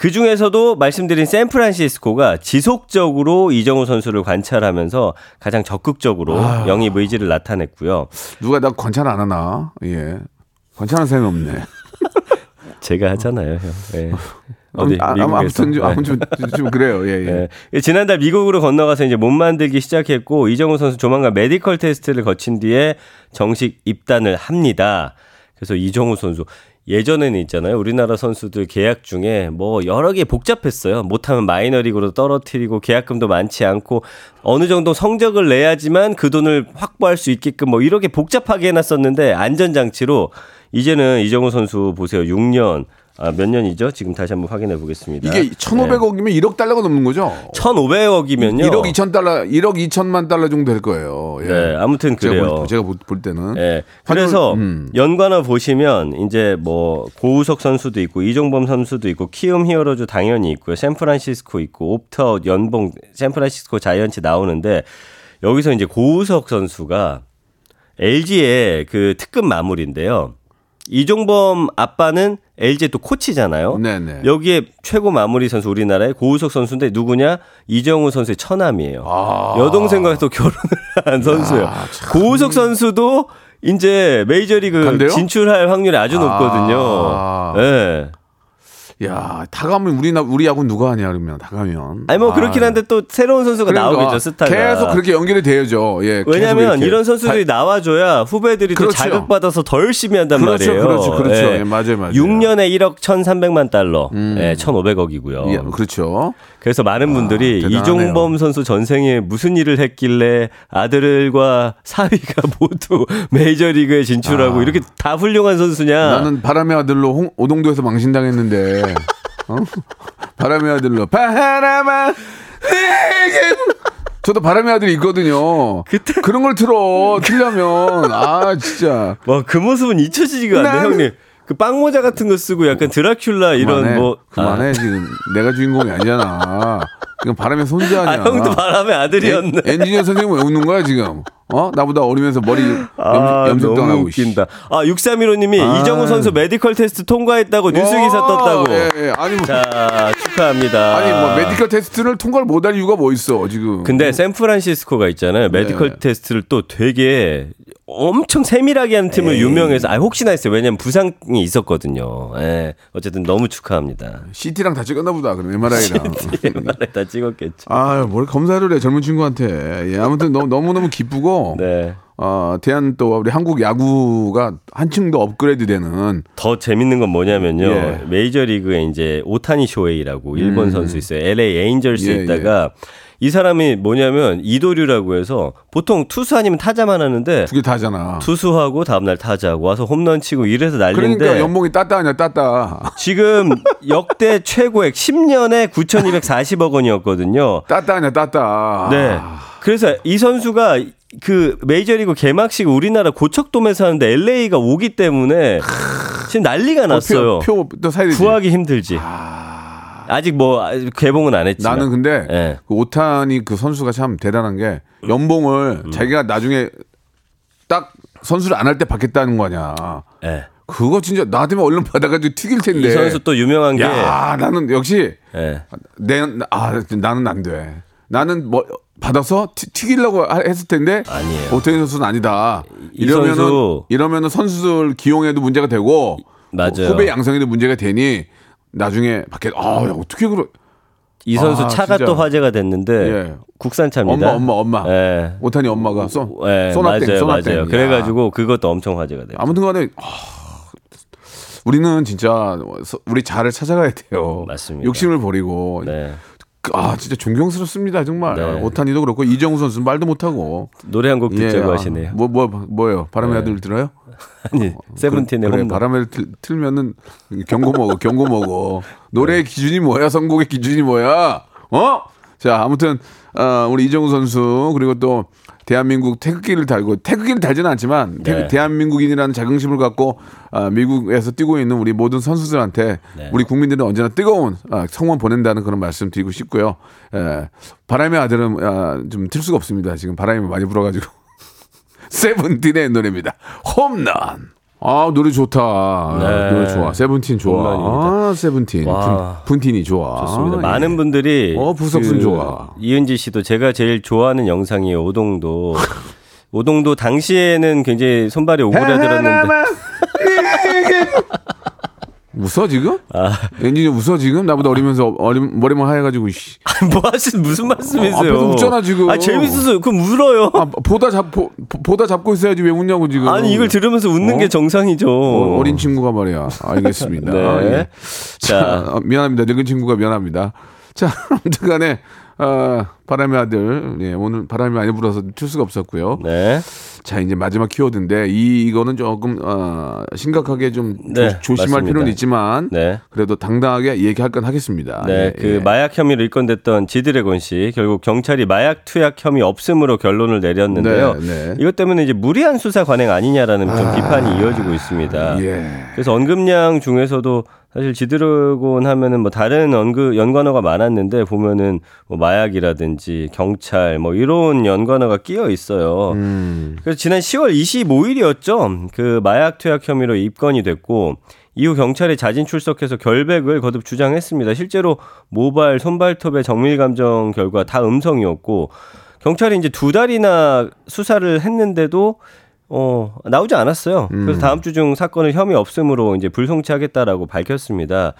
그 중에서도 말씀드린 샌프란시스코가 지속적으로 이정우 선수를 관찰하면서 가장 적극적으로 영입 의지를 나타냈고요. 누가 나 관찰 안 하나? 예. 관찰하는 사람이 없네. (laughs) 제가 하잖아요, 형. 예. 어디 아, 아, 미국에서. 아무튼 좀, 네. 아무튼 좀, 좀 그래요. 예, 예. 예. 지난달 미국으로 건너가서 이제 몸 만들기 시작했고 이정우 선수 조만간 메디컬 테스트를 거친 뒤에 정식 입단을 합니다. 그래서 이정우 선수 예전에는 있잖아요. 우리나라 선수들 계약 중에 뭐 여러 개 복잡했어요. 못하면 마이너리그로 떨어뜨리고 계약금도 많지 않고 어느 정도 성적을 내야지만 그 돈을 확보할 수 있게끔 뭐 이렇게 복잡하게 해놨었는데 안전장치로 이제는 이정우 선수 보세요. 6년 아, 몇 년이죠? 지금 다시 한번 확인해 보겠습니다. 이게 1,500억이면 1억 달러가 넘는 거죠? 1,500억이면요. 1억 2천 달러, 1억 2천만 달러 정도 될 거예요. 예. 네, 아무튼 제가 그래요. 볼, 제가 볼- 볼 때는. 예. 그래서 음. 연관어 보시면 이제 뭐 고우석 선수도 있고 이종범 선수도 있고 키움 히어로즈 당연히 있고요. 샌프란시스코 있고 옵터 연봉 샌프란시스코 자이언츠 나오는데 여기서 이제 고우석 선수가 LG의 그 특급 마무리인데요. 이종범 아빠는 LG 또 코치잖아요. 네네. 여기에 최고 마무리 선수 우리나라의 고우석 선수인데 누구냐? 이정우 선수의 처남이에요. 아. 여동생과 또 결혼을 (laughs) 한 선수예요. 고우석 선수도 이제 메이저리그 간대요? 진출할 확률이 아주 높거든요. 아. 예. 야, 다 가면 우리 나 우리 야구 누가 하냐 그러면 다 가면. 아니 뭐 그렇긴 한데 또 새로운 선수가 그러니까 나오겠죠 스타가. 계속 그렇게 연결이 돼야죠. 예. 왜냐하면. 이런 선수들이 나와줘야 후배들이 또 그렇죠. 자극 받아서 더 열심히 한단 그렇죠, 말이에요. 그렇죠, 그렇죠. 예, 맞아요, 맞아요. 6년에 1억 1,300만 달러, 예, 1,500억이고요. 예, 그렇죠. 그래서 많은 분들이 대단하네요. 이종범 선수 전생에 무슨 일을 했길래 아들과 사위가 (laughs) 모두 메이저리그에 진출하고 이렇게 다 훌륭한 선수냐? 아. 나는 바람의 아들로 홍, 오동도에서 망신당했는데. 어? (laughs) 바람의 아들로 바람아 저도 바람의 아들이 있거든요. 그런 걸 틀어 틀려면 아 진짜 와, 그 모습은 잊혀지지가 않네, 난- 형님. 그 빵모자 같은 거 쓰고 약간 드라큘라 이런 그만해, 뭐 그만해 아, 지금 내가 주인공이 아니잖아. 이건 바람의 손자 아, 아니야. 형도 바람의 아들이었네. 엔, 엔지니어 선생님 왜 웃는 거야 지금? 어 나보다 어리면서 머리 염, 아, 염색도 안 하고. 웃긴다. 아, 6315님이 아. 이정우 선수 medical test 통과했다고 뉴스 기사 와, 떴다고. 예, 예. 아니 뭐 자, 축하합니다. 아니 뭐 medical test를 통과를 못할 이유가 뭐 있어 지금? 근데 샌프란시스코가 있잖아요. medical 네. test를 또 되게 엄청 세밀하게 하는 팀을 유명해서 아 혹시나 했어요. 왜냐면 부상이 있었거든요. 예. 어쨌든 너무 축하합니다. CT랑 다 찍었나 보다. 그럼 MRI랑. 옛날에 (laughs) 다 찍었겠죠. 아, 뭘 검사를 해 젊은 친구한테. 예, 아무튼 너무 너무 기쁘고. 네. 어, 대한 또 우리 한국 야구가 한층 더 업그레이드 되는 더 재밌는 건 뭐냐면요. 예. 메이저 리그에 이제 오타니 쇼헤이라고 일본 선수 있어요. LA 에인절스에 예, 있다가 이 사람이 뭐냐면 이도류라고 해서 보통 투수 아니면 타자만 하는데 두개다 하잖아. 투수하고 다음날 타자하고 와서 홈런 치고 이래서 난리인데 그러니까 연봉이 따따 아니야 따따. 지금 역대 최고액 10년에 9,240억 원이었거든요. 따따 아니야 따따. 네. 그래서 이 선수가 그 메이저리그 개막식 우리나라 고척돔에서 하는데 LA가 오기 때문에 지금 난리가 났어요. 표또 사야 되지. 구하기 힘들지. 아직 뭐 개봉은 안 했지만. 나는 근데 예. 그 오타니 그 선수가 참 대단한 게 연봉을 음. 자기가 나중에 딱 선수를 안 할 때 받겠다는 거냐. 예. 그거 진짜 나한테만 얼른 받아가지고 튀길 텐데. 이 선수 또 유명한 게 야 나는 역시 예. 내, 아, 나는 안 돼. 나는 뭐 받아서 튀, 튀기려고 하- 했을 텐데 아니에요. 오태인 선수는 아니다. 이 이러면은 선수- 이러면은 선수들 기용에도 문제가 되고 맞아요. 후배 양성에도 문제가 되니 나중에 밖에 아 야, 어떻게 그러 이 선수 아, 차가 진짜. 또 화제가 됐는데 예. 국산 차입니다. 엄마, 엄마, 엄마. 예. 오타니 엄마가 쏘, 예, 소나땡. 맞아요. 야. 그래 가지고 그것도 엄청 화제가 됐죠. 아무튼 간에 아, 우리는 진짜 서- 우리 자를 찾아가야 돼요. 맞습니다. 욕심을 버리고 네. 아 진짜 존경스럽습니다 정말. 네. 오타니도 그렇고 이정우 선수 는 말도 못하고. 노래 한 곡 듣자고 아, 하시네요. 뭐, 뭐, 뭐 예요? 바람의 네. 아들 들어요? (laughs) 아니, 세븐틴의 그래, 홈런. 바람을 틀, 틀면은 경고 먹어, 경고 먹어. (laughs) 노래의 기준이 뭐야? 선곡의 기준이 뭐야? 어? 자, 아무튼 어, 우리 이정우 선수 그리고 또 대한민국 태극기를 달고 태극기를 달지는 않지만 태- 네. 대한민국인이라는 자긍심을 갖고 아, 미국에서 뛰고 있는 우리 모든 선수들한테 네. 우리 국민들은 언제나 뜨거운 아, 성원 보낸다는 그런 말씀 드리고 싶고요. 에, 바람의 아들은 아, 좀틀 수가 없습니다. 지금 바람이 많이 불어가지고 (laughs) 세븐틴의 노래입니다. 홈런. 아 노래 좋다. 네. 노래 좋아. 세븐틴 좋아. 아 세븐틴. 와. 분, 분틴이 좋아. 좋습니다. 예. 많은 분들이 어, 부석순 좋아. 이은지 씨도 제가 제일 좋아하는 영상이에요. 오동도. 오동도 당시에는 굉장히 손발이 오그라들었는데 웃어 지금? 아. 엔지니어 웃어 지금? 나보다 어리면서 어리, 머리만 하얘가지고 씨. 뭐 하신 무슨 말씀이세요? 어, 앞에서 웃잖아, 지금. 아 재밌어서 그럼 울어요. 아, 보다 잡 보, 보다 잡고 있어야지 왜 웃냐고 지금. 아니 이걸 들으면서 웃는 어? 게 정상이죠. 어, 어린 친구가 말이야. 알겠습니다. (laughs) 네. 아, 예. 자. 자, 어, 미안합니다. 늙은 친구가 미안합니다. 자, (laughs) 아무튼 간에, 어, 바람의 아들. 예, 오늘 바람이 많이 불어서 틀 수가 없었고요. 네. 자, 이제 마지막 키워드인데, 이, 이거는 조금, 어, 심각하게 좀 네, 조, 심할. 필요는 있지만, 네. 그래도 당당하게 얘기할 건 하겠습니다. 네, 예, 그 예. 마약 혐의로 입건됐던 지드래곤 씨 결국 경찰이 마약 투약 혐의 없음으로 결론을 내렸는데요. 네, 네. 이것 때문에 이제 무리한 수사 관행 아니냐라는 좀 비판이 이어지고 있습니다. 예. 그래서 언급량 중에서도 사실 지드래곤 하면은 뭐 다른 언급 연관어가 많았는데 보면은 뭐 마약이라든지 경찰 뭐 이런 연관어가 끼어 있어요. 음. 그래서 지난 10월 25일이었죠. 그 마약 투약 혐의로 입건이 됐고 이후 경찰에 자진 출석해서 결백을 거듭 주장했습니다. 실제로 모발, 손발톱의 정밀 감정 결과 다 음성이었고 경찰이 이제 두 달이나 수사를 했는데도 어, 나오지 않았어요. 그래서 다음 주 중 사건을 혐의 없음으로 이제 불송치하겠다라고 밝혔습니다.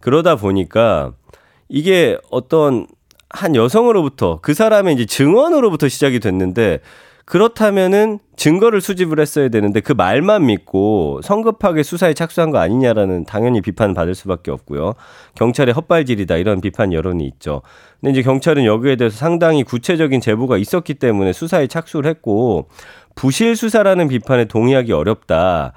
그러다 보니까 이게 어떤 한 여성으로부터 그 사람의 이제 증언으로부터 시작이 됐는데 그렇다면은 증거를 수집을 했어야 되는데 그 말만 믿고 성급하게 수사에 착수한 거 아니냐라는 당연히 비판을 받을 수밖에 없고요. 경찰의 헛발질이다 이런 비판 여론이 있죠. 근데 이제 경찰은 여기에 대해서 상당히 구체적인 제보가 있었기 때문에 수사에 착수를 했고 부실 수사라는 비판에 동의하기 어렵다.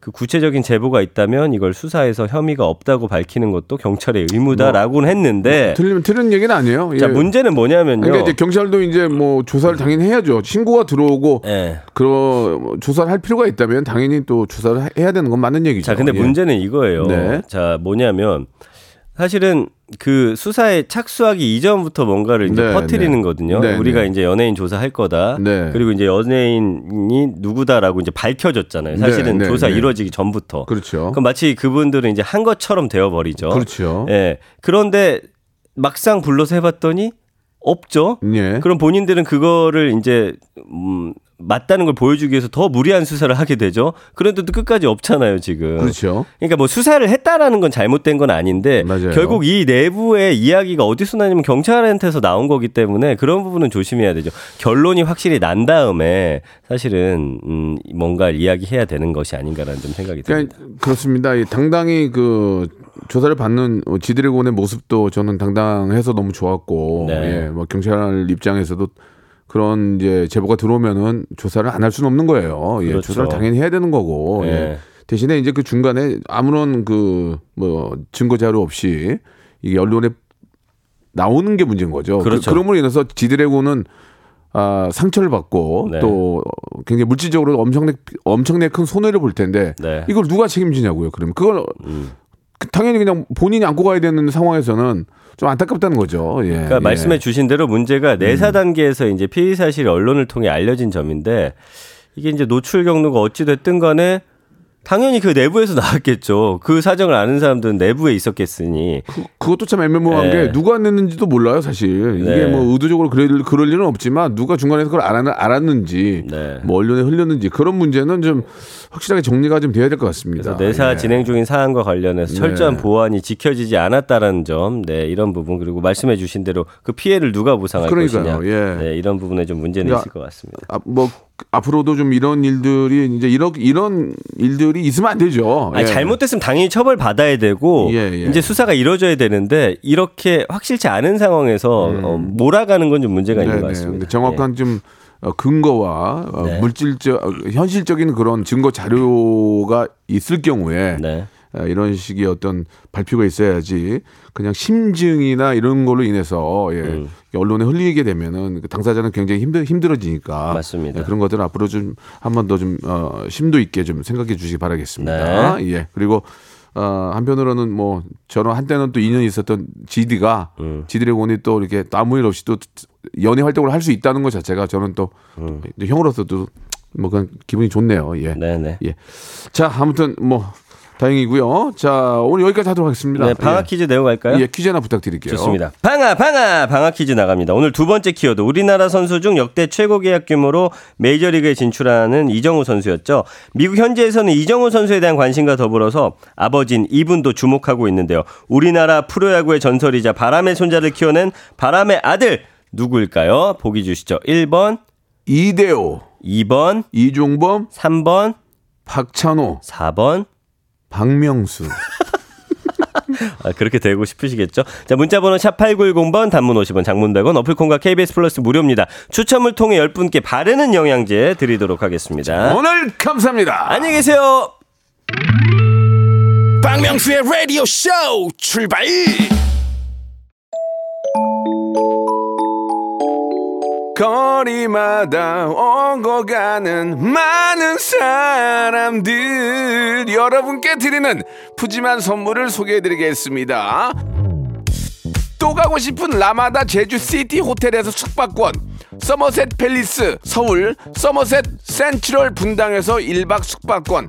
그 구체적인 제보가 있다면 이걸 수사해서 혐의가 없다고 밝히는 것도 경찰의 의무다라고는 했는데 틀리면 틀린 얘기는 아니에요. 예. 자 문제는 뭐냐면요. 그러니까 이제 경찰도 이제 뭐 조사를 당연히 해야죠. 신고가 들어오고 예. 그 조사를 할 필요가 있다면 당연히 또 조사를 해- 해야 되는 건 맞는 얘기죠. 자, 근데 예. 문제는 이거예요. 네. 자, 뭐냐면 사실은 그 수사에 착수하기 이전부터 뭔가를 이제 네, 퍼뜨리는 네. 거든요. 네, 우리가 네. 이제 연예인 조사할 거다. 네. 그리고 이제 연예인이 누구다라고 이제 밝혀졌잖아요. 사실은 네, 네, 조사 네. 이루어지기 전부터. 그렇죠. 그럼 마치 그분들은 이제 한 것처럼 되어 버리죠. 그렇죠. 예. 그런데 막상 불러서 해봤더니 없죠. 예. 그럼 본인들은 그거를 이제 음, 맞다는 걸 보여주기 위해서 더 무리한 수사를 하게 되죠. 그런데도 끝까지 없잖아요, 지금. 그렇죠. 그러니까 뭐 수사를 했다라는 건 잘못된 건 아닌데 맞아요. 결국 이 내부의 이야기가 어디서 나냐면 경찰한테서 나온 거기 때문에 그런 부분은 조심해야 되죠. 결론이 확실히 난 다음에 사실은 음 뭔가 이야기해야 되는 것이 아닌가라는 좀 생각이 듭니다. 그러니까 그렇습니다. 이 당당히 그 조사를 받는 어, 지드래곤의 모습도 저는 당당해서 너무 좋았고, 네. 예, 뭐 경찰 입장에서도 그런 이제 제보가 들어오면은 조사를 안 할 수는 없는 거예요. 예, 그렇죠. 조사를 당연히 해야 되는 거고, 예. 예. 대신에 이제 그 중간에 아무런 그 뭐 증거 자료 없이 이게 언론에 나오는 게 문제인 거죠. 그렇죠. 그, 럼으로 인해서 지드래곤은 아, 상처를 받고 네. 또 굉장히 물질적으로 엄청나게 엄청나게 큰 손해를 볼 텐데 네. 이걸 누가 책임지냐고요. 그럼 그걸 음. 그 당연히 그냥 본인이 안고 가야 되는 상황에서는 좀 안타깝다는 거죠. 예. 그러니까 예. 말씀해 주신 대로 문제가 내사 단계에서 이제 피의 사실이 언론을 통해 알려진 점인데 이게 이제 노출 경로가 어찌 됐든 간에 당연히 그 내부에서 (laughs) 나왔겠죠. 그 사정을 아는 사람들은 내부에 있었겠으니. 그것도 참 애매모호한 네. 게 누가 냈는지도 몰라요, 사실. 이게 네. 뭐 의도적으로 그럴, 그럴 일은 없지만 누가 중간에서 그걸 알았, 알았는지 네. 뭐 언론에 흘렸는지 그런 문제는 좀 확실하게 정리가 좀 돼야 될 것 같습니다. 그래서 내사 예. 진행 중인 사안과 관련해서 철저한 네. 보안이 지켜지지 않았다는 점, 네 이런 부분 그리고 말씀해 주신 대로 그 피해를 누가 보상할 그러니까요, 것이냐, 예. 네, 이런 부분에 좀 문제는 그러니까 있을 것 같습니다. 아, 뭐 앞으로도 좀 이런 일들이 이제 이런 이런 일들이 있으면 안 되죠. 아니, 예. 잘못됐으면 당연히 처벌 받아야 되고 예, 예. 이제 수사가 이루어져야 되는데 이렇게 확실치 않은 상황에서 어, 몰아가는 건 좀 문제가 있는 음. 네네. 것 같습니다. 근데 정확한 좀 어, 근거와 어, 네. 물질적 어, 현실적인 그런 증거 자료가 있을 경우에 네. 이런 식의 어떤 발표가 있어야지 그냥 심증이나 이런 걸로 인해서 예, 음. 언론에 흘리게 되면은 그 당사자는 굉장히 힘들 힘들어지니까 맞습니다. 예, 그런 것들은 앞으로 좀 한 번 더좀 어, 심도 있게 좀 생각해 주시기 바라겠습니다. 네. 예 그리고 어, 한편으로는 뭐 저는 한때는 또 인연이 있었던 GD가 음. 지드래곤이 또 이렇게 또 아무 일 없이 또 연예 활동을 할 수 있다는 것 자체가 저는 또 형으로서도 뭐 그냥 기분이 좋네요. 예. 음. 네네. 예. 자, 아무튼 뭐 다행이고요. 자, 오늘 여기까지 하도록 하겠습니다. 네, 방학 퀴즈 내고 갈까요? 예, 예, 퀴즈 하나 부탁드릴게요. 좋습니다. 방아 방아 방아 퀴즈 나갑니다. 오늘 두 번째 키워드 우리나라 선수 중 역대 최고 계약 규모로 메이저리그에 진출하는 이정우 선수였죠. 미국 현지에서는 이정우 선수에 대한 관심과 더불어서 아버진 이분도 주목하고 있는데요. 우리나라 프로야구의 전설이자 바람의 손자를 키워낸 바람의 아들 누구일까요? 보기 주시죠. 1번, 이대호, 2번, 이종범, 3번, 박찬호, 4번. 박명수. (laughs) 아, 그렇게 되고 싶으시겠죠? 자, 문자번호 샵8910번, 단문 50원, 장문 100원, 어플콘과 KBS 플러스 무료입니다. 추첨을 통해 10분께 바르는 영양제 드리도록 하겠습니다. 오늘 감사합니다. 안녕히 계세요! 박명수의 라디오 쇼 출발 거리마다 오고 가는 많은 사람들. 여러분께 드리는 푸짐한 선물을 소개해드리겠습니다. 또 가고 싶은 라마다 제주시티 호텔에서 숙박권. 서머셋 팰리스 서울 서머셋 센트럴 분당에서 1박 숙박권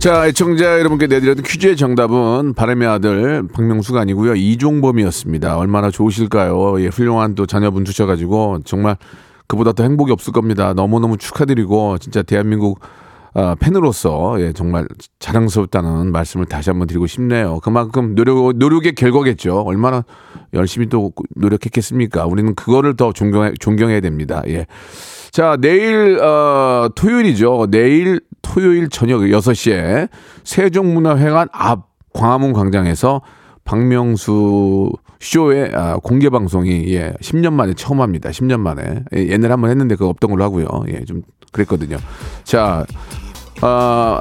자, 애청자 여러분께 내드렸던 퀴즈의 정답은 바람의 아들 박명수가 아니고요. 이종범이었습니다. 얼마나 좋으실까요? 예, 훌륭한 또 자녀분 두셔가지고 정말 그보다 더 행복이 없을 겁니다. 너무너무 축하드리고 진짜 대한민국 아, 팬으로서 예, 정말 자랑스럽다는 말씀을 다시 한번 드리고 싶네요. 그만큼 노력, 노력의 결과겠죠. 얼마나 열심히 또 노력했겠습니까? 우리는 그거를 더 존경해, 존경해야 됩니다. 예. 자, 내일, 어, 토요일이죠. 내일 토요일 저녁 6시에 세종문화회관 앞 광화문 광장에서 박명수 쇼의 아, 공개 방송이 예, 10년 만에 처음 합니다. 10년 만에. 예, 옛날에 한번 했는데 그거 없던 걸로 하고요. 예, 좀 그랬거든요. 자, 아,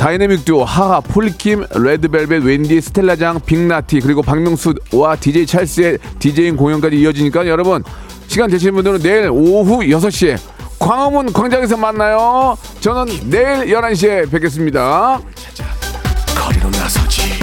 다이내믹 듀오 하하 폴리킴 레드벨벳 웬디 스텔라장 빅나티 그리고 박명수와 DJ 찰스의 DJing 공연까지 이어지니까 여러분 시간 되시는 분들은 내일 오후 6시에 광화문 광장에서 만나요. 저는 내일 11시에 뵙겠습니다. 거리로 나서지